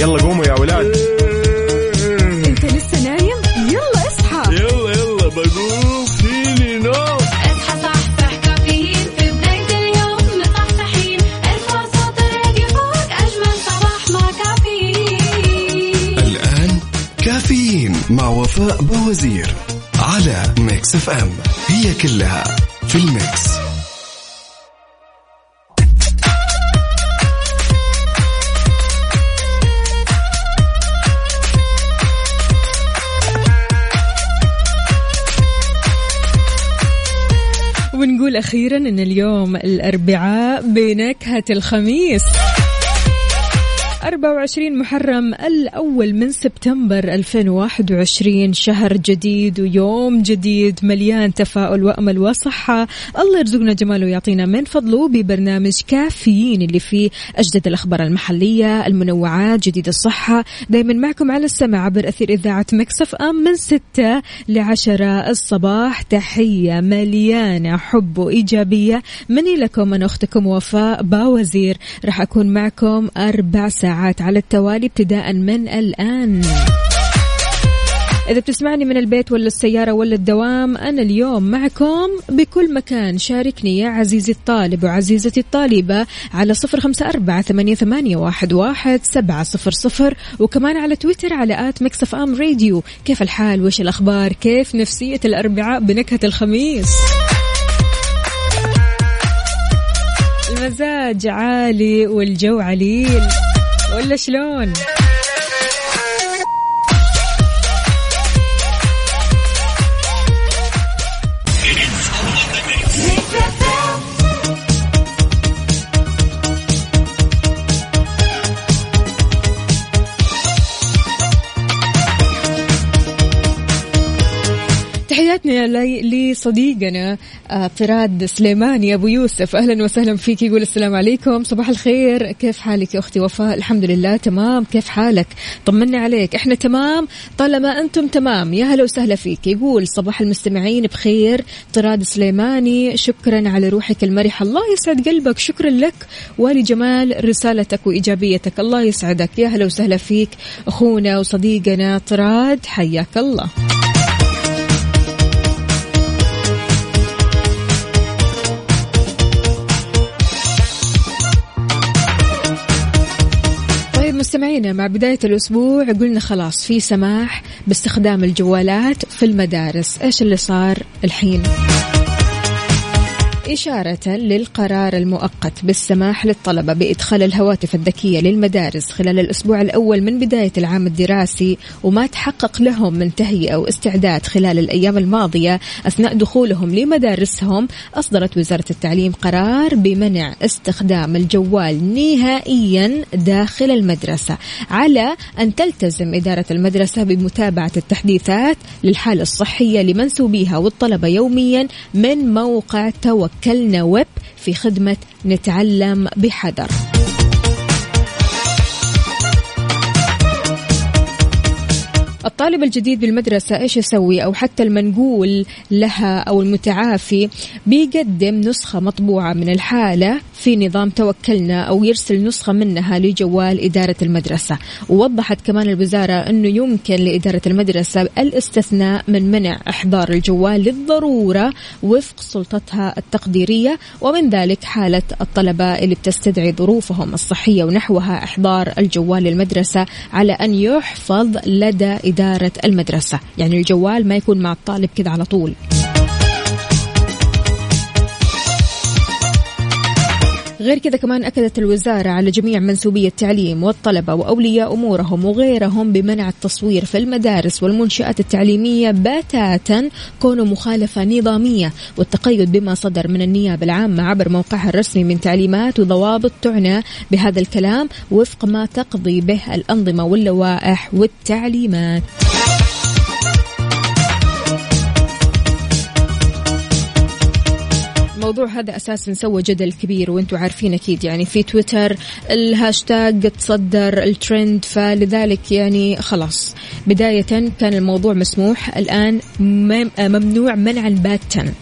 يلا قوموا يا ولاد. انت لسه نايم؟ يلا اصحى. يلا يلا بقوم. فيني نوم. اصحى صحصح كافيين. في بداية اليوم مصحصحين ارفع صوت الراديو فوق أجمل صباح مع كافيين. الآن كافيين مع وفاء بوزير على Mix FM. هي كلها في ال mix. أخيرا أن اليوم الأربعاء بنكهة الخميس. 24 محرم الأول من سبتمبر 2021 شهر جديد ويوم جديد مليان تفاؤل وأمل وصحة. الله يرزقنا جماله ويعطينا من فضله ببرنامج كافيين اللي فيه أجدد الأخبار المحلية المنوعات جديد الصحة. دايما معكم على السمع عبر أثير إذاعة مكسف أم من 6 ل 10 الصباح. تحية مليانة حب وإيجابية مني لكم أنا أختكم وفاء باوزير. راح أكون معكم أربع ساعات على التوالي ابتداء من الآن. إذا بتسمعني من البيت ولا السيارة ولا الدوام أنا اليوم معكم بكل مكان. شاركني يا عزيزي الطالب وعزيزتي الطالبة على صفر خمسة أربعة ثمانية, واحد سبعة صفر صفر. وكمان على تويتر على at Mix FM Radio. كيف الحال؟ وش الأخبار؟ كيف نفسية الأربعاء بنكهة الخميس؟ المزاج عالي والجو عليل. ولا شلون؟ تحياتنا لصديقنا آه، طراد سليماني أبو يوسف. أهلا وسهلا فيك يقول السلام عليكم. صباح الخير. كيف حالك يا أختي وفاء؟ الحمد لله تمام. كيف حالك؟ طمنا عليك. إحنا تمام؟ طالما أنتم تمام يا هلا وسهلا فيك. يقول صباح المستمعين بخير. طراد سليماني شكرا على روحك المرحة. الله يسعد قلبك. شكرا لك. ولجمال رسالتك وإيجابيتك. الله يسعدك. يا هلا وسهلا فيك. أخونا وصديقنا طراد حياك الله. مستمعينا مع بداية الأسبوع قلنا خلاص في سماح باستخدام الجوالات في المدارس. إيش اللي صار الحين؟ إشارة للقرار المؤقت بالسماح للطلبة بإدخال الهواتف الذكية للمدارس خلال الأسبوع الأول من بداية العام الدراسي وما تحقق لهم من تهيئة واستعداد خلال الأيام الماضية أثناء دخولهم لمدارسهم أصدرت وزارة التعليم قرار بمنع استخدام الجوال نهائيا داخل المدرسة على أن تلتزم إدارة المدرسة بمتابعة التحديثات للحالة الصحية لمنسوبيها والطلبة يوميا من موقع توكلنا ويب في خدمة نتعلم بحذر. الطالب الجديد بالمدرسة إيش يسوي؟ أو حتى المنقول لها أو المتعافي بيقدم نسخة مطبوعة من الحالة في نظام توكلنا أو يرسل نسخة منها لجوال إدارة المدرسة. ووضحت كمان الوزارة أنه يمكن لإدارة المدرسة الاستثناء من منع إحضار الجوال للضرورة وفق سلطتها التقديرية ومن ذلك حالة الطلبة اللي بتستدعي ظروفهم الصحية ونحوها إحضار الجوال للمدرسة على أن يحفظ لدى إدارة المدرسة. يعني الجوال ما يكون مع الطالب كذا على طول. غير كذا كمان أكدت الوزارة على جميع منسوبي التعليم والطلبة وأولياء أمورهم وغيرهم بمنع التصوير في المدارس والمنشآت التعليمية بتاتا كونه مخالفة نظامية والتقيد بما صدر من النيابة العامة عبر موقعها الرسمي من تعليمات وضوابط تعنى بهذا الكلام وفق ما تقضي به الأنظمة واللوائح والتعليمات. الموضوع هذا أساسا سوى جدل كبير وأنتم عارفين أكيد يعني في تويتر الهاشتاج تصدر الترند فلذلك يعني خلاص. بداية كان الموضوع مسموح الآن مم- ممنوع منعا باتا.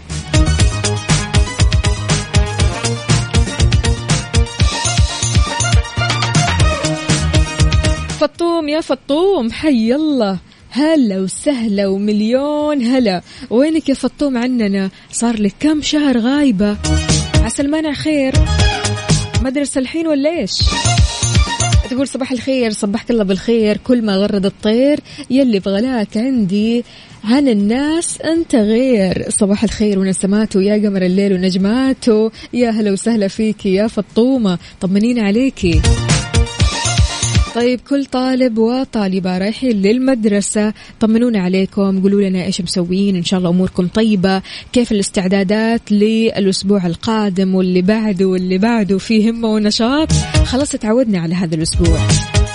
فطوم يا فطوم حي الله. هلا وسهلا ومليون هلا. وينك يا فطوم عننا؟ صار لك كم شهر غايبة. عسى المانع خير. مدرسة الحين ولا إيش؟ تقول صباح الخير صبحك الله بالخير. كل ما غرد الطير يلي بغلاك عندي. عن الناس أنت غير؟ صباح الخير ونسماته يا قمر الليل ونجماته. يا هلا وسهلا فيكي يا فطومة. طمنينا عليكي. طيب كل طالب وطالبة رايحين للمدرسة. طمنونا عليكم قولوا لنا إيش مسوين. إن شاء الله أموركم طيبة. كيف الاستعدادات للأسبوع القادم واللي بعده واللي بعده؟ في همة ونشاط. خلاص تعودنا على هذا الأسبوع.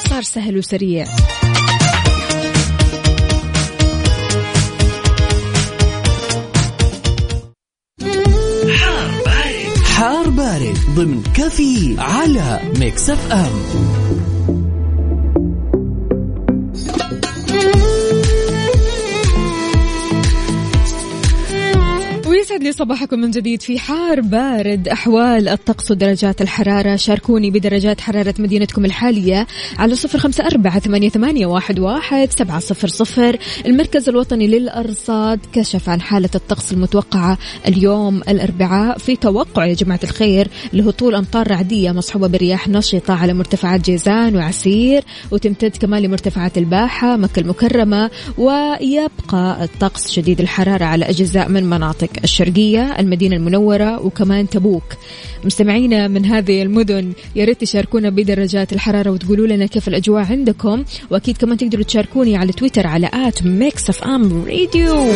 صار سهل وسريع. حار بارد ضمن كفي على Mix FM. ويسعد لي صباحكم من جديد في حار بارد. أحوال الطقس ودرجات الحرارة شاركوني بدرجات حرارة مدينتكم الحالية على صفر خمسة أربعة ثمانية, واحد سبعة صفر صفر. المركز الوطني للأرصاد كشف عن حالة الطقس المتوقعة اليوم الأربعاء في توقع يا جماعة الخير لهطول أمطار رعدية مصحوبة برياح نشطة على مرتفعات جيزان وعسير وتمتد كمان لمرتفعات الباحة مكة المكرمة ويبقى الطقس شديد الحرارة على أجزاء من مناطق الشرقية المدينة المنورة وكمان تبوك. مستمعينا من هذه المدن يا ريت تشاركونا بدرجات الحرارة وتقولوا لنا كيف الأجواء عندكم. وأكيد كمان تقدروا تشاركوني على تويتر على at Mix FM Radio.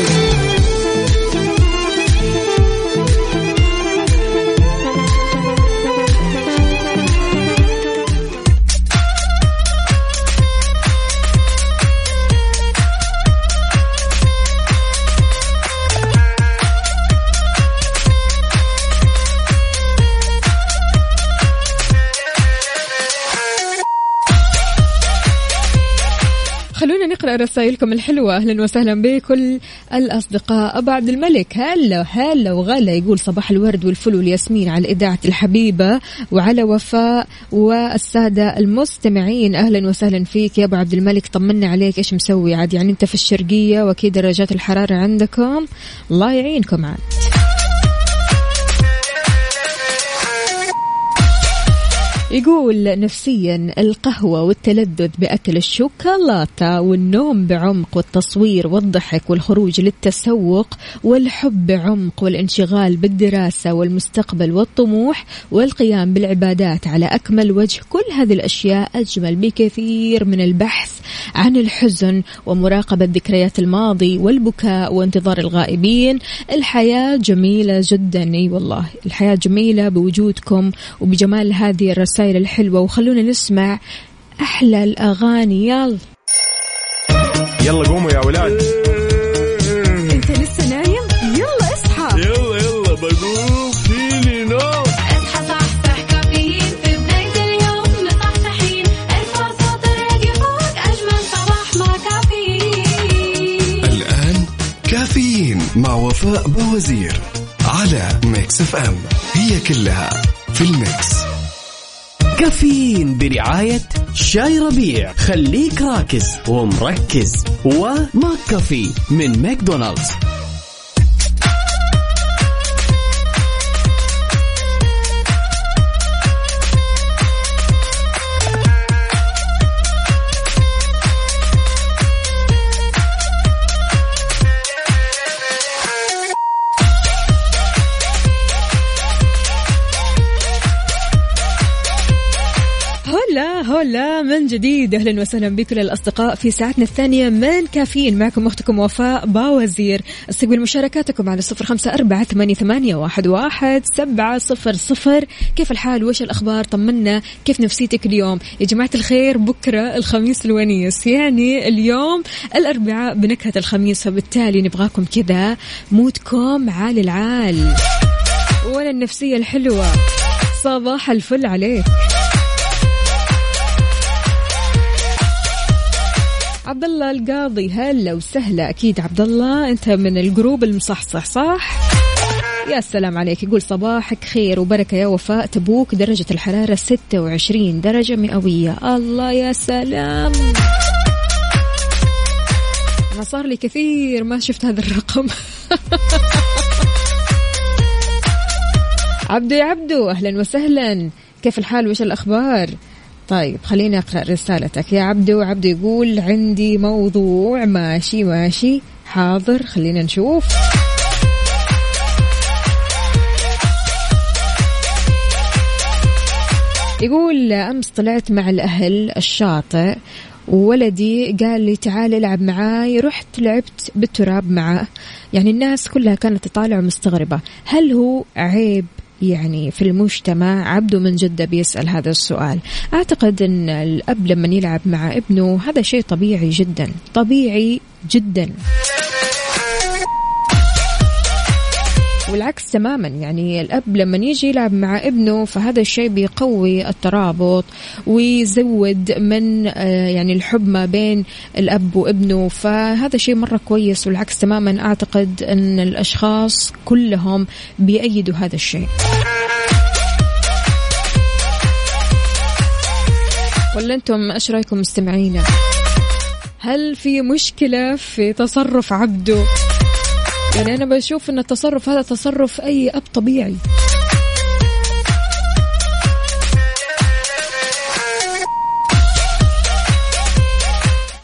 نقرا رسائلكم الحلوة. أهلا وسهلا بكل الأصدقاء. أبو عبد الملك هلا هلا وغلا. يقول صباح الورد والفل والياسمين على إذاعة الحبيبة وعلى وفاء والسادة المستمعين. أهلا وسهلا فيك يا أبو عبد الملك. طمنا عليك. إيش مسوي؟ عاد يعني أنت في الشرقية وأكيد درجات الحرارة عندكم. الله يعينكم عاد. يقول نفسيا القهوة والتلذذ بأكل الشوكولاتة والنوم بعمق والتصوير والضحك والخروج للتسوق والحب بعمق والانشغال بالدراسة والمستقبل والطموح والقيام بالعبادات على أكمل وجه. كل هذه الأشياء أجمل بكثير من البحث عن الحزن ومراقبة ذكريات الماضي والبكاء وانتظار الغائبين. الحياة جميلة جدا. إي والله الحياة جميلة بوجودكم وبجمال هذه الرسائل. الحلوة وخلونا نسمع أحلى الأغاني. يلا. يلا قوموا يا ولاد. أنت لسه نايم؟ يلا اصحى. يلا يلا بقوم. فيني نوم. اصحى صحصح كافيين. في بداية اليوم مصحصحين. ارفع صوت الراديو فوق أجمل صباح مع كافيين. الآن كافيين مع وفاء بوزير على Mix FM. هي كلها في ال Mix. كافيين برعاية شاي ربيع. خليك راكز ومركز. و McCafé من ماكدونالدز. هلا من جديد. أهلا وسهلا بكل الاصدقاء في ساعتنا الثانية من كافيين. معكم أختكم وفاء باوزير. استقبل مشاركاتكم على صفر خمسة أربعة ثمانية, ثمانية واحد, واحد سبعة صفر صفر. كيف الحال؟ وش الأخبار؟ طمنا. كيف نفسيتك اليوم؟ يا جماعة الخير بكرة الخميس الونيس. يعني اليوم الأربعاء بنكهة الخميس فبالتالي نبغاكم كذا. مودكم عال العال. ولا النفسية الحلوة. صباح الفل عليك. عبد الله القاضي هلا وسهلا. أكيد عبد الله أنت من الجروب المصحصح صح؟ يا سلام عليك. يقول صباحك خير وبركة يا وفاء. تبوك درجة الحرارة 26 درجة مئوية. الله يا سلام. أنا صار لي كثير ما شفت هذا الرقم. عبدو يا عبدو أهلا وسهلا. كيف الحال؟ وش الأخبار؟ طيب خليني أقرأ رسالتك. يا عبدو عبدو يقول عندي موضوع. ماشي ماشي. حاضر خلينا نشوف. يقول أمس طلعت مع الأهل الشاطئ. وولدي قال لي تعال العب معاي. رحت لعبت بالتراب معه يعني الناس كلها كانت تطالع مستغربة. هل هو عيب يعني في المجتمع. عبده من جدة بيسأل هذا السؤال. أعتقد أن الأب لما يلعب مع ابنه هذا شيء طبيعي جدا. طبيعي جدا. والعكس تماما. يعني الأب لما يجي يلعب مع ابنه فهذا الشيء بيقوي الترابط ويزود من آه، يعني الحب ما بين الأب وابنه. فهذا شيء مرة كويس والعكس تماما. أعتقد أن الأشخاص كلهم بيأيدوا هذا الشيء. ولا أنتم إيش رأيكم مستمعينا؟ هل في مشكلة في تصرف عبده؟ يعني أنا بشوف أن التصرف هذا تصرف أي أب طبيعي.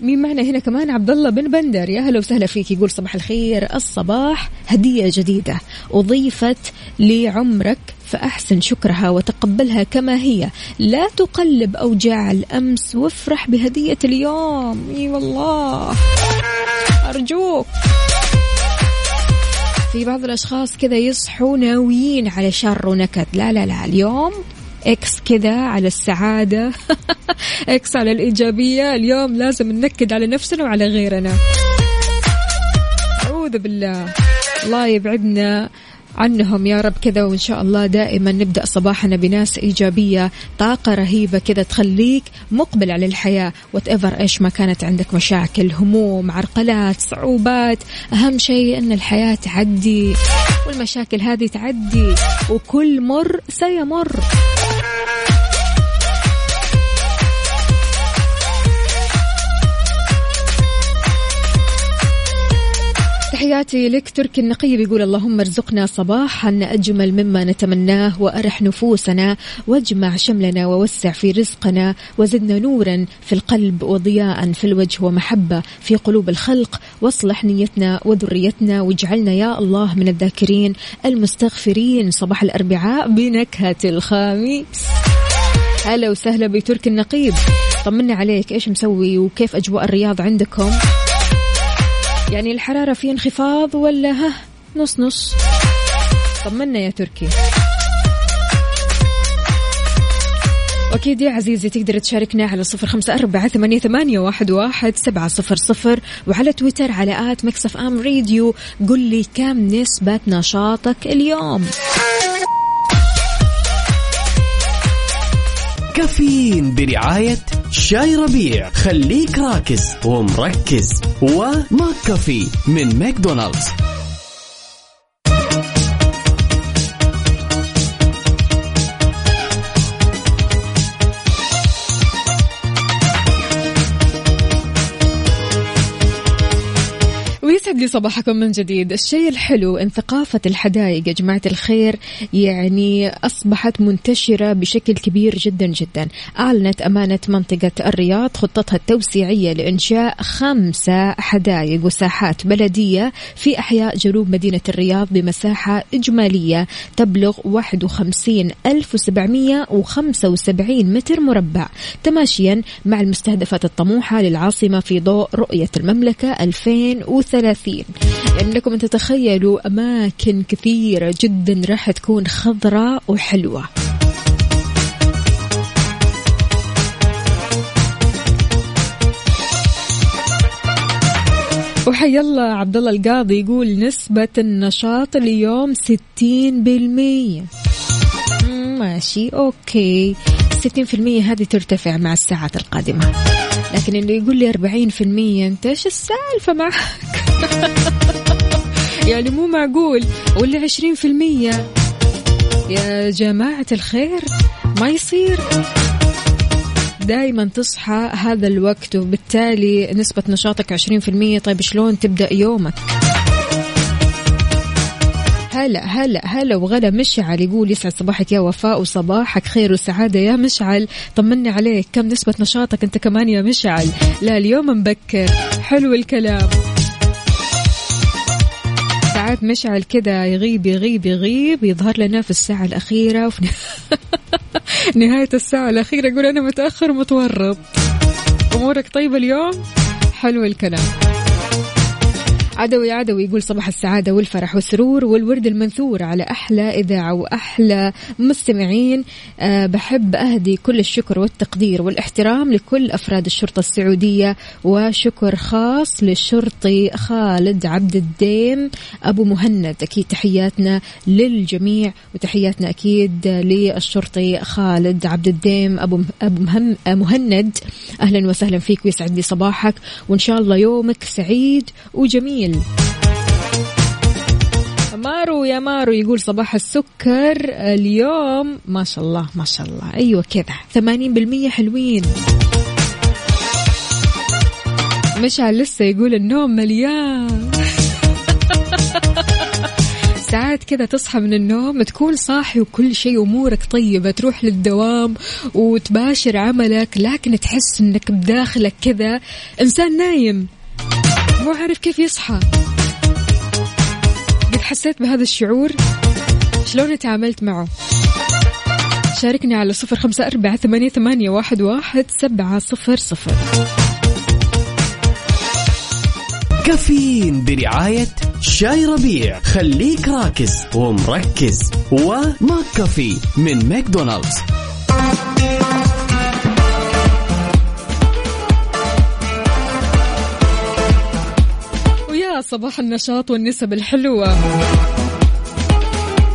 مين معنا هنا كمان؟ عبد الله بن بندر. يا هلا وسهلا فيك. يقول صباح الخير. الصباح هدية جديدة. أضيفت لعمرك فأحسن شكرها وتقبلها كما هي. لا تقلب أوجاع الأمس وافرح بهدية اليوم. إي والله. أرجوك. في بعض الأشخاص كذا يصحوا ناويين على شر ونكد. لا لا لا اليوم إكس كذا على السعادة. X على الإيجابية. اليوم لازم ننكد على نفسنا وعلى غيرنا. أعوذ بالله. الله يبعدنا. عنهم. يا رب كذا وإن شاء الله دائما نبدأ صباحنا بناس إيجابية طاقة رهيبة كذا تخليك مقبل على الحياة. Whatever إيش ما كانت عندك مشاكل هموم عرقلات صعوبات. أهم شيء أن الحياة تعدي والمشاكل هذه تعدي وكل مر سيمر. تحياتي لك تركي النقي بيقول اللهم ارزقنا صباحا أجمل مما نتمناه وأرح نفوسنا واجمع شملنا ووسع في رزقنا وزدنا نورا في القلب وضياء في الوجه ومحبة في قلوب الخلق. واصلح نيتنا وذريتنا واجعلنا يا الله من الذاكرين المستغفرين. صباح الأربعاء بنكهة الخميس. هلا وسهلا بتركي النقيب. طمنا عليك إيش مسوي وكيف أجواء الرياض عندكم؟ يعني الحرارة في انخفاض ولا ها؟ نص نص. طمنا يا تركي. أكيد يا عزيزي تقدر تشاركنا على صفر خمسة أربعة ثمانية, ثمانية واحد, واحد سبعة صفر صفر وعلى تويتر على at Mix FM Radio. قل لي كم نسبة نشاطك اليوم. كافيين برعاية شاي ربيع. خليك راكز ومركز. و McCafé من ماكدونالدز. ويسعد لي صباحكم من جديد. الشيء الحلو إن ثقافة الحدائق يا جماعة الخير يعني أصبحت منتشرة بشكل كبير جدا جدا. أعلنت أمانة منطقة الرياض خطتها التوسيعية لإنشاء خمسة حدائق وساحات بلدية في أحياء جنوب مدينة الرياض بمساحة إجمالية تبلغ 51775 متر مربع. تماشيا مع المستهدفات الطموحة للعاصمة في ضوء رؤية المملكة 2030 يعني لكم أن تتخيلوا أماكن كثيرة جدا راح تكون خضراء وحلوة. وحي الله عبد الله القاضي يقول نسبة النشاط اليوم 60% مم، ماشي أوكي. 60% هذه ترتفع مع الساعات القادمة. لكن اللي يقول لي 40% أنت إيش السالفة معك؟ يعني مو معقول. في المية؟ يا جماعة الخير ما يصير. دائما تصحى هذا الوقت وبالتالي نسبة نشاطك 20% طيب شلون تبدأ يومك؟ هلا هلا هلا وغلا مشعل يقول يسعد صباحك يا وفاء وصباحك خير وسعادة يا مشعل. طمني عليك كم نسبة نشاطك أنت كمان يا مشعل؟ لا اليوم مبكر. حلو الكلام. ساعات مشعل كذا يغيب يغيب يغيب يظهر لنا في الساعة الأخيرة وفي نهاية الساعة الأخيرة يقول أنا متأخر متورط أمورك طيبة اليوم؟ حلو الكلام. عدوي عدوي يقول صباح السعادة والفرح والسرور والورد المنثور على أحلى إذاعة وأحلى مستمعين. أه بحب أهدي كل الشكر والتقدير والإحترام لكل أفراد الشرطة السعودية وشكر خاص للشرطي خالد عبد الديم أبو مهند. أكيد تحياتنا للجميع وتحياتنا أكيد للشرطي خالد عبد الدايم أبو أبو مهم مهند. أهلا وسهلا فيك ويسعد لي صباحك وإن شاء الله يومك سعيد وجميل. مارو يا مارو يقول صباح السكر. اليوم ما شاء الله ما شاء الله. أيوه كذا. 80% حلوين. مشعل لسه يقول النوم مليان. ساعات كذا تصحى من النوم تكون صاحي وكل شيء امورك طيبة تروح للدوام وتباشر عملك لكن تحس إنك بداخلك كذا إنسان نايم. مو عارف كيف يصحى. قد حسيت بهذا الشعور. شلون تعاملت معه؟ شاركني على صفر خمسة أربعة ثمانية, ثمانية واحد, واحد سبعة صفر صفر. كافيين برعاية شاي ربيع. خليك راكز ومركز. و McCafé من ماكدونالدز. صباح النشاط والنسب الحلوة.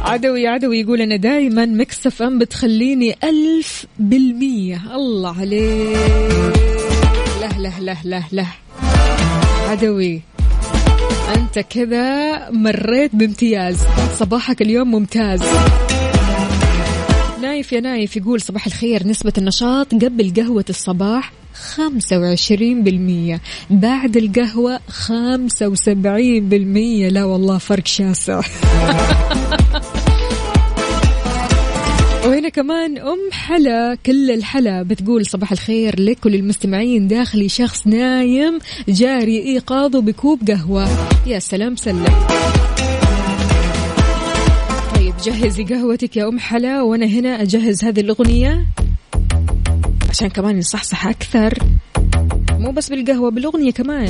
عدوي عدوي يقول أنا دايما Mix FM بتخليني ألف بالمية. الله عليك. له له له له له. عدوي أنت كذا مريت بامتياز. صباحك اليوم ممتاز. نايف يا نايف يقول صباح الخير. نسبة النشاط قبل قهوة الصباح خمسة وعشرين بالمية. بعد القهوة خمسة وسبعين بالمية. لا والله فرق شاسع. وهنا كمان أم حلا كل الحلا بتقول صباح الخير لكل المستمعين داخلي شخص نايم جاري إيقاظه بكوب قهوة. يا سلام سلم. طيب جهزي قهوتك يا أم حلا وأنا هنا أجهز هذه الأغنية. عشان كمان نصحصح أكثر. مو بس بالقهوة بالأغنية كمان.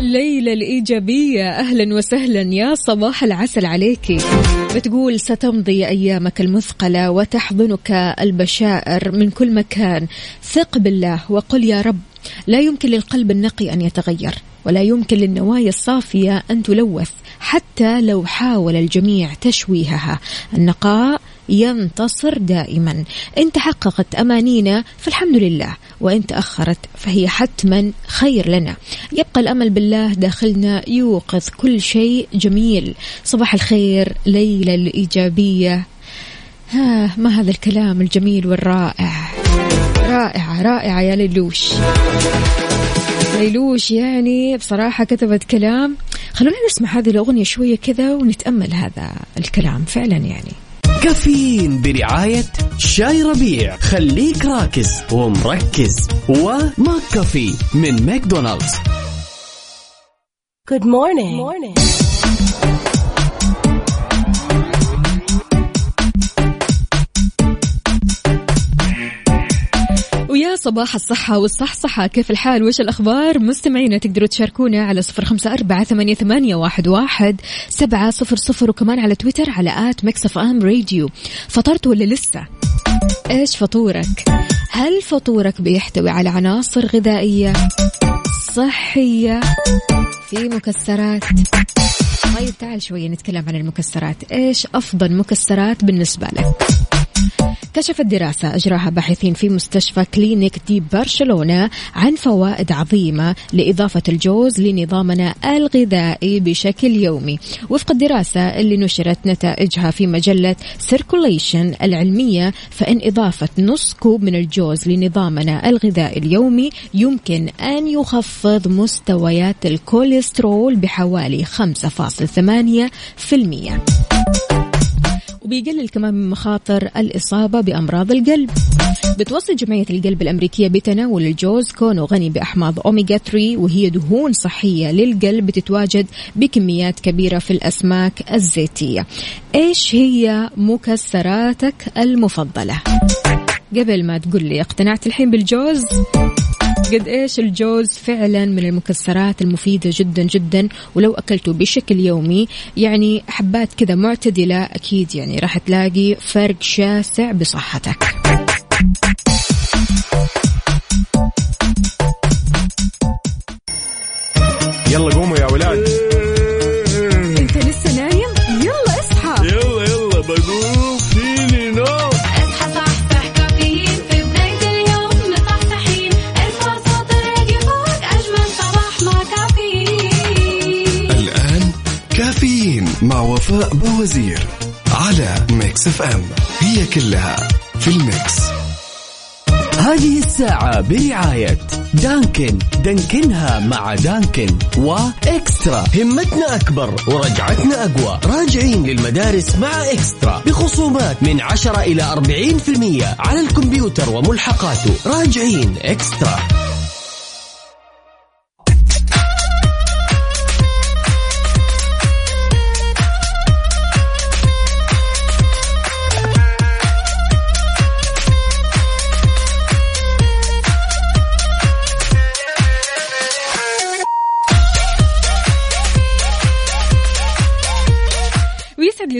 ليلى الإيجابية أهلا وسهلا. يا صباح العسل عليك. بتقول ستمضي أيامك المثقلة وتحضنك البشائر من كل مكان. ثق بالله وقل يا رب لا يمكن للقلب النقي أن يتغير ولا يمكن للنوايا الصافية أن تلوث حتى لو حاول الجميع تشويهها. النقاء ينتصر دائما. إن تحققت أمانينا فالحمد لله وإن تأخرت فهي حتما خير لنا. يبقى الأمل بالله داخلنا يوقظ كل شيء جميل. صباح الخير ليلى الإيجابية. ها ما هذا الكلام الجميل والرائع؟ رائعة رائعة يا ليلوش. ليلوش يعني بصراحة كتبت كلام. خلونا نسمع هذه الأغنية شوية كذا ونتأمل هذا الكلام فعلا يعني. كافيين برعاية شاي ربيع خليك راكز ومركز و McCafé من ماكدونالدز Good morning. morning. ويا صباح الصحة والصحصحة. كيف الحال؟ وش الأخبار؟ مستمعينا تقدروا تشاركونا على صفر خمسة أربعة ثمانية, ثمانية واحد, واحد سبعة صفر صفر وكمان على تويتر على at Mix FM Radio. فطرت ولا لسه؟ إيش فطورك؟ هل فطورك بيحتوي على عناصر غذائية صحية في مكسرات؟ طيب تعال شوية نتكلم عن المكسرات. إيش أفضل مكسرات بالنسبة لك؟ كشفت دراسة أجراها باحثين في مستشفى كلينيك دي برشلونة عن فوائد عظيمة لإضافة الجوز لنظامنا الغذائي بشكل يومي. وفق الدراسة اللي نشرت نتائجها في مجلة Circulation العلمية فإن إضافة نص كوب من الجوز لنظامنا الغذائي اليومي يمكن أن يخفض مستويات الكوليسترول بحوالي 5.8% وبيقلل كمان من مخاطر الإصابة بأمراض القلب. بتوصي جمعية القلب الأمريكية بتناول الجوز كونه غني بأحماض أوميجا 3 وهي دهون صحية للقلب بتتواجد بكميات كبيرة في الأسماك الزيتية. إيش هي مكسراتك المفضلة؟ قبل ما تقول لي اقتنعت الحين بالجوز؟ قد إيش الجوز فعلا من المكسرات المفيدة جدا جدا ولو أكلته بشكل يومي يعني حبات كذا معتدلة أكيد يعني راح تلاقي فرق شاسع بصحتك. يلا قوموا. باوزير على Mix FM. هي كلها في ال Mix. هذه الساعة برعاية دانكن. دانكنها مع دانكن وإكسترا. همتنا أكبر ورجعتنا أقوى. راجعين للمدارس مع إكسترا. بخصومات من 10 إلى 40% على الكمبيوتر وملحقاته. راجعين إكسترا.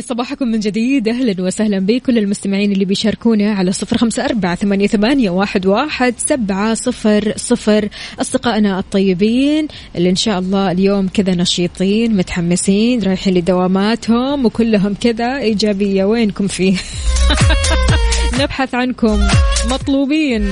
صباحكم من جديد. أهلا وسهلا بكل المستمعين اللي بيشاركونا على صفر خمسة أربعة ثمانية, ثمانية واحد, واحد سبعة صفر صفر. أصدقائنا الطيبين اللي إن شاء الله اليوم كذا نشيطين متحمسين رايحين لدواماتهم وكلهم كذا. إيجابية وينكم فيه؟ نبحث عنكم. مطلوبين.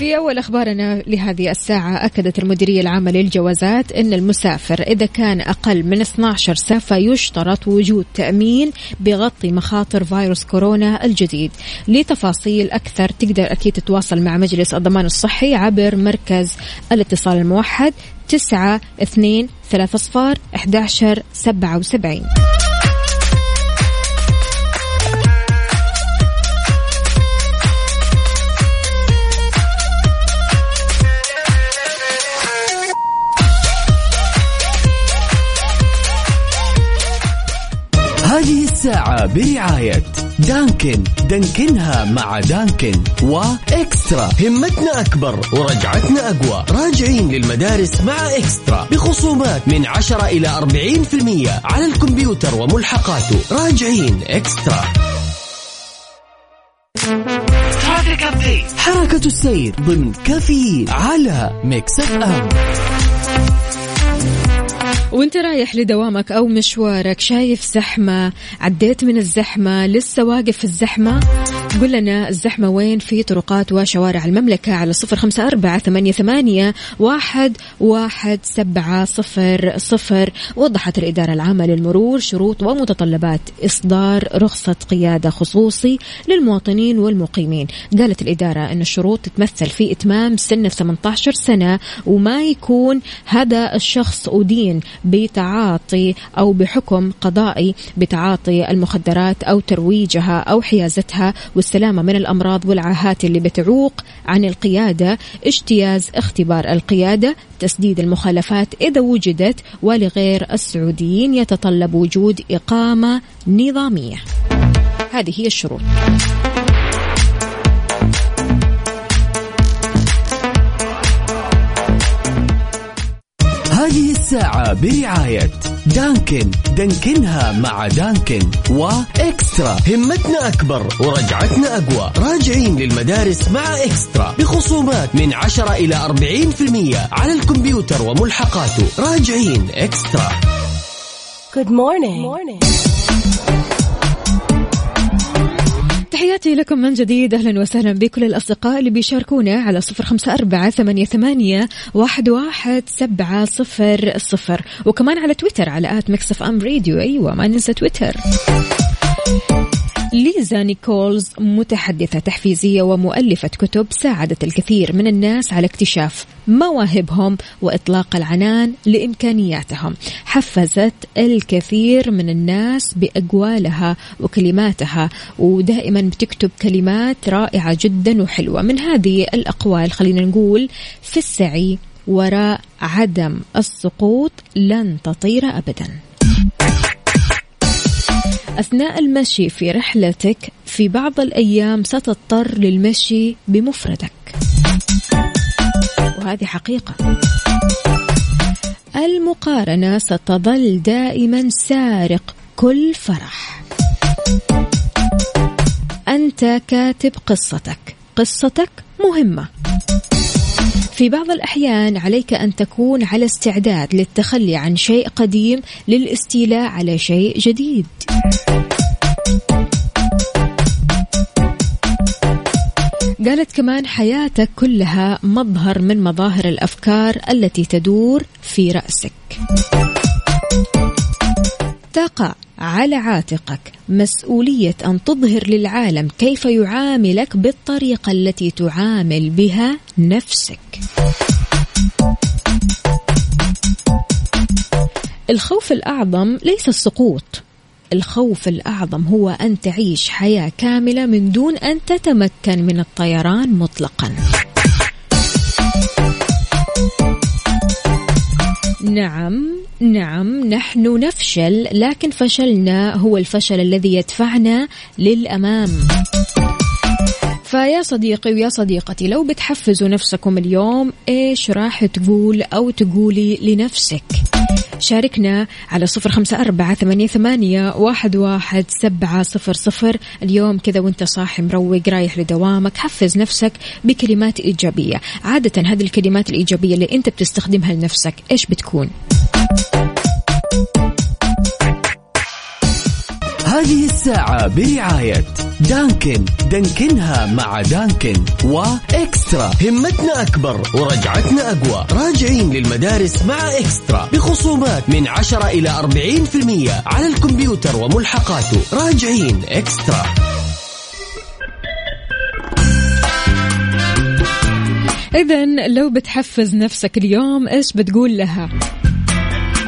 في أول أخبارنا لهذه الساعة. أكدت المديرية العامة للجوازات أن المسافر إذا كان أقل من 12 سنة فيشترط وجود تأمين بغطي مخاطر فيروس كورونا الجديد. لتفاصيل أكثر تقدر أكيد تتواصل مع مجلس الضمان الصحي عبر مركز الاتصال الموحد تسعة اثنين ثلاثة صفار 11 سبعة وسبعين. الساعة برعاية Dunkin. دانكنها مع Dunkin. و eXtra. همتنا أكبر ورجعتنا أقوى. راجعين للمدارس مع eXtra. بخصومات من 10 إلى 40% على الكمبيوتر وملحقاته. راجعين eXtra. حركة السير ضمن كافيين على Mix FM. وانت رايح لدوامك أو مشوارك شايف زحمة عديت من الزحمة لسه واقف في الزحمة؟ قل لنا الزحمة وين في طرقات وشوارع المملكة على صفر خمسة أربعة ثمانية, ثمانية واحد, واحد سبعة صفر صفر. وضحت الإدارة العامة للمرور شروط ومتطلبات إصدار رخصة قيادة خصوصي للمواطنين والمقيمين. قالت الإدارة إن الشروط تتمثل في إتمام سن ال 18 سنة وما يكون هذا الشخص أدين بتعاطي أو بحكم قضائي بتعاطي المخدرات أو ترويجها أو حيازتها والسلامة من الأمراض والعاهات اللي بتعوق عن القيادة اجتياز اختبار القيادة تسديد المخالفات إذا وجدت ولغير السعوديين يتطلب وجود إقامة نظامية. هذه هي الشروط. الساعة برعاية دانكن. دانكنها مع دانكن وإكسترا. همتنا أكبر ورجعتنا أقوى. راجعين للمدارس مع إكسترا. بخصومات من 10 إلى 40% على الكمبيوتر وملحقاته. راجعين إكسترا. Good morning. morning. تحياتي لكم من جديد. أهلا وسهلا بكل الأصدقاء اللي بيشاركونا على صفر خمسة أربعة ثمانية, ثمانية واحد, واحد سبعة صفر صفر. وكمان على تويتر على at Mix FM Radio. أيوة ما ننسى تويتر. ليزا نيكولز متحدثة تحفيزية ومؤلفة كتب ساعدت الكثير من الناس على اكتشاف مواهبهم وإطلاق العنان لإمكانياتهم. حفزت الكثير من الناس بأقوالها وكلماتها ودائما بتكتب كلمات رائعة جدا وحلوة. من هذه الأقوال خلينا نقول في السعي وراء عدم السقوط لن تطير أبداً. أثناء المشي في رحلتك في بعض الأيام ستضطر للمشي بمفردك. وهذه حقيقة. المقارنة ستظل دائما سارق كل فرح. أنت كاتب قصتك. قصتك مهمة. في بعض الأحيان عليك أن تكون على استعداد للتخلي عن شيء قديم للاستيلاء على شيء جديد. قالت كمان حياتك كلها مظهر من مظاهر الأفكار التي تدور في رأسك. تقع على عاتقك مسؤولية أن تظهر للعالم كيف يعاملك بالطريقة التي تعامل بها نفسك. الخوف الأعظم ليس السقوط. الخوف الأعظم هو أن تعيش حياة كاملة من دون أن تتمكن من الطيران مطلقا. نعم نعم نحن نفشل لكن فشلنا هو الفشل الذي يدفعنا للأمام. فيا صديقي ويا صديقتي لو بتحفزوا نفسكم اليوم إيش راح تقول أو تقولي لنفسك؟ شاركنا على صفر خمسة أربعة ثمانية, ثمانية واحد, واحد سبعة صفر صفر. اليوم كذا وانت صاحي مروق رايح لدوامك حفز نفسك بكلمات إيجابية. عادة هذه الكلمات الإيجابية اللي أنت بتستخدمها لنفسك إيش بتكون؟ هذه الساعة برعاية دانكن. دانكنها مع دانكن وإكسترا. همتنا أكبر ورجعتنا أقوى. راجعين للمدارس مع إكسترا. بخصومات من 10 إلى 40% على الكمبيوتر وملحقاته. راجعين إكسترا. إذا لو بتحفز نفسك اليوم إيش بتقول لها؟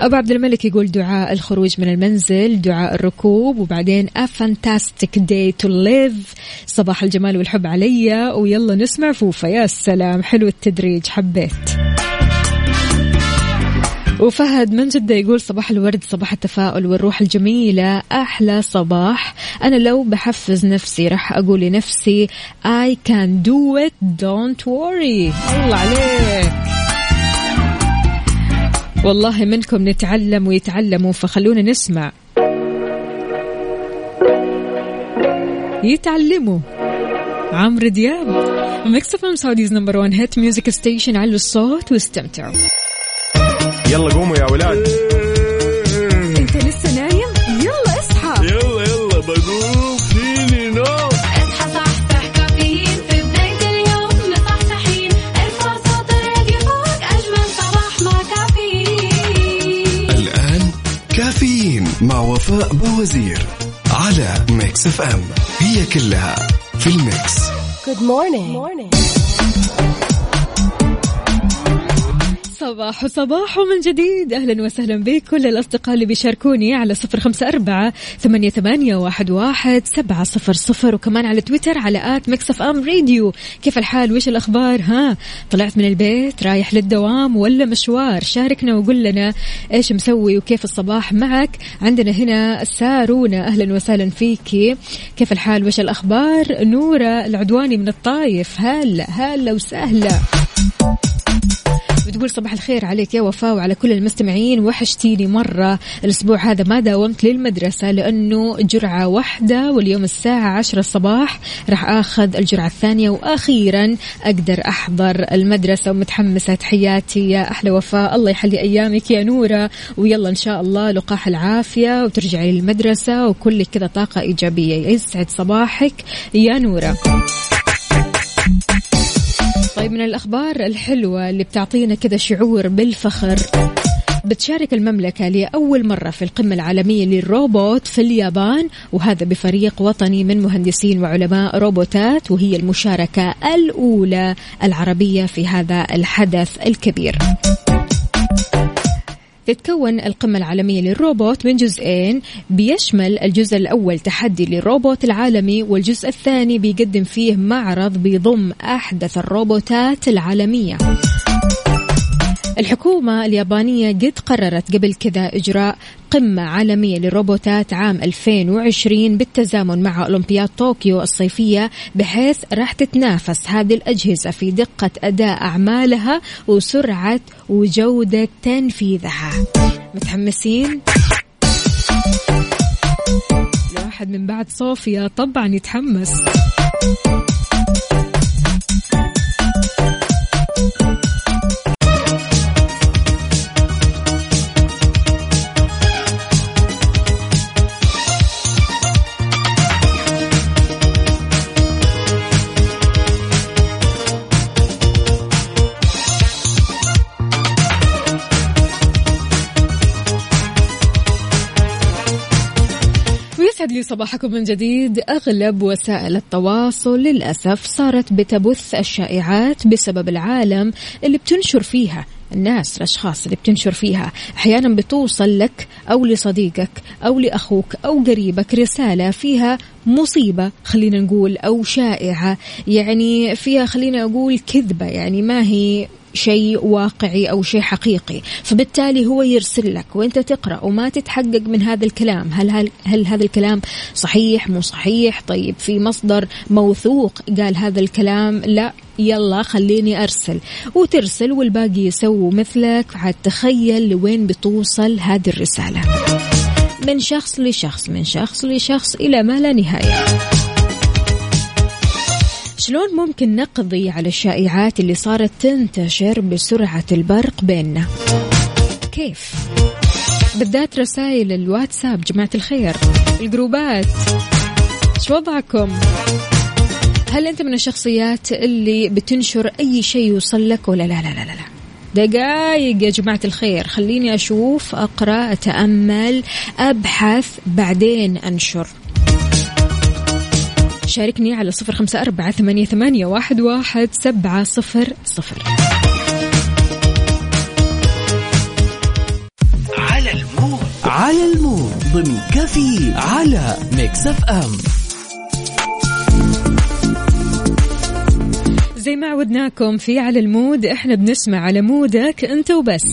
أبو عبد الملك يقول دعاء الخروج من المنزل دعاء الركوب وبعدين a fantastic day to live. صباح الجمال والحب عليا ويلا نسمع فوفا. يا سلام حلو التدريج حبيت. وفهد من جدة يقول صباح الورد صباح التفاؤل والروح الجميلة أحلى صباح. أنا لو بحفز نفسي راح أقول لنفسي I can do it don't worry. الله عليك. والله منكم نتعلم ويتعلموا فخلونا نسمع. يتعلموا. عمرو دياب. Mix FM Saudi's number 1 hit music station علوا الصوت واستمتعوا. يلا قوموا يا ولاد. وفاء بوزير على Mix FM هي كلها في ال Mix Good morning. morning. صباح صباح من جديد. أهلا وسهلا بكل الأصدقاء اللي بيشاركوني على صفر خمسة أربعة ثمانية, ثمانية واحد, واحد سبعة صفر صفر. وكمان على تويتر على at Mix FM Radio. كيف الحال؟ وش الأخبار؟ ها طلعت من البيت رايح للدوام ولا مشوار؟ شاركنا وقول لنا إيش مسوي وكيف الصباح معك. عندنا هنا سارونا أهلا وسهلا فيكي كيف الحال؟ وش الأخبار؟ نورة العدواني من الطايف. هلا هلا وسهلا. بتقول صباح الخير عليك يا وفاء وعلى كل المستمعين. وحشتيني مرة الأسبوع هذا ما داومت للمدرسة لأنه جرعة واحدة واليوم الساعة عشرة الصباح راح آخذ الجرعة الثانية وأخيرا أقدر أحضر المدرسة ومتحمسة. تحياتي يا أحلى وفاء. الله يحلي أيامك يا نورة. ويلا إن شاء الله لقاح العافية وترجعي للمدرسة وكلك كذا طاقة إيجابية. يسعد صباحك يا نورة. طيب من الأخبار الحلوة اللي بتعطينا كذا شعور بالفخر بتشارك المملكة لأول مرة في القمة العالمية للروبوت في اليابان وهذا بفريق وطني من مهندسين وعلماء روبوتات وهي المشاركة الأولى العربية في هذا الحدث الكبير. تتكون القمة العالمية للروبوت من جزئين بيشمل الجزء الأول تحدي للروبوت العالمي والجزء الثاني بيقدم فيه معرض بيضم أحدث الروبوتات العالمية. الحكومة اليابانية قد قررت قبل كذا إجراء قمة عالمية للروبوتات عام 2020 بالتزامن مع أولمبياد طوكيو الصيفية بحيث راح تتنافس هذه الأجهزة في دقة أداء أعمالها وسرعة وجودة تنفيذها متحمسين؟ الواحد من بعد صوفيا طبعا يتحمس ويسعد لي صباحكم من جديد. أغلب وسائل التواصل للأسف صارت بتبث الشائعات بسبب العالم اللي بتنشر فيها الناس الأشخاص اللي بتنشر فيها. أحيانا بتوصل لك أو لصديقك أو لأخوك أو قريبك رسالة فيها مصيبة خلينا نقول أو شائعة. يعني فيها خلينا أقول كذبة. يعني ما هي شيء واقعي أو شيء حقيقي فبالتالي هو يرسل لك وأنت تقرأ وما تتحقق من هذا الكلام. هل هل, هل هذا الكلام صحيح مو صحيح؟ طيب في مصدر موثوق قال هذا الكلام لا يلا خليني أرسل. وترسل والباقي يسووا مثلك عاد تخيل لوين بتوصل هذه الرسالة. من شخص لشخص من شخص لشخص إلى ما لا نهاية. شلون ممكن نقضي على الشائعات اللي صارت تنتشر بسرعة البرق بيننا؟ كيف؟ بالذات رسائل الواتساب جماعة الخير. الجروبات. شو وضعكم؟ هل أنت من الشخصيات اللي بتنشر أي شيء يوصل لك ولا لا لا لا لا, لا. دقايق يا جماعة الخير. خليني أشوف أقرأ أتأمل أبحث بعدين أنشر. شاركني على صفر خمسة أربعة ثمانية, ثمانية واحد, واحد سبعة صفر صفر. على ال mood. على ال mood. ضمن كافيين على Mix FM. زي ما عودناكم في على ال mood إحنا بنسمع على mood ك أنت وبس.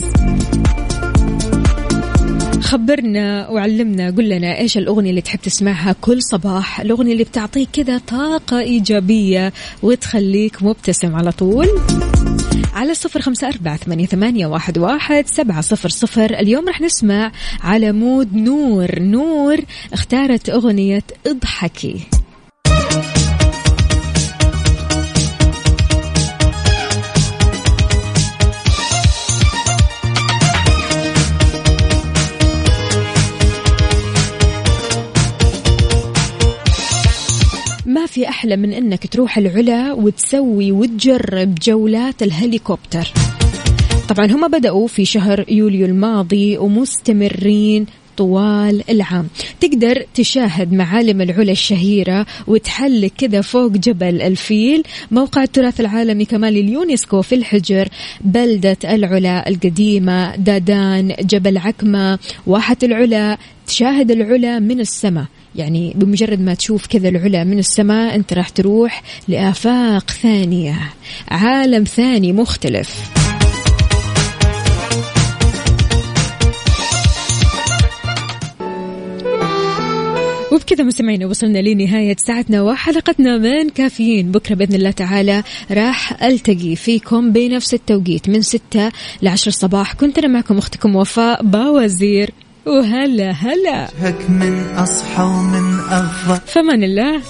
خبرنا وعلمنا قل لنا إيش الأغنية اللي تحب تسمعها كل صباح؟ الأغنية اللي بتعطيك كذا طاقة إيجابية وتخليك مبتسم على طول. على صفر خمسة أربعة ثمانية, ثمانية واحد, واحد سبعة صفر صفر. اليوم رح نسمع على مود نور. نور اختارت أغنية اضحكي. في أحلى من أنك تروح العلا وتسوي وتجرب جولات الهليكوبتر. طبعا هم بدأوا في شهر يوليو الماضي ومستمرين طوال العام. تقدر تشاهد معالم العلا الشهيرة وتحلق كذا فوق جبل الفيل. موقع التراث العالمي كمان لليونسكو في الحجر بلدة العلا القديمة دادان جبل عكمة واحة العلا. تشاهد العلا من السماء. يعني بمجرد ما تشوف كذا العلا من السماء أنت راح تروح لآفاق ثانية عالم ثاني مختلف. وبكذا مستمعينا وصلنا لنهاية ساعتنا وحلقتنا من كافيين. بكرة بإذن الله تعالى راح ألتقي فيكم بنفس التوقيت من 6 ل 10 الصباح كنت أنا معكم أختكم وفاء باوزير. وهلا هلا. هك من أصحى ومن أغفى فمان الله.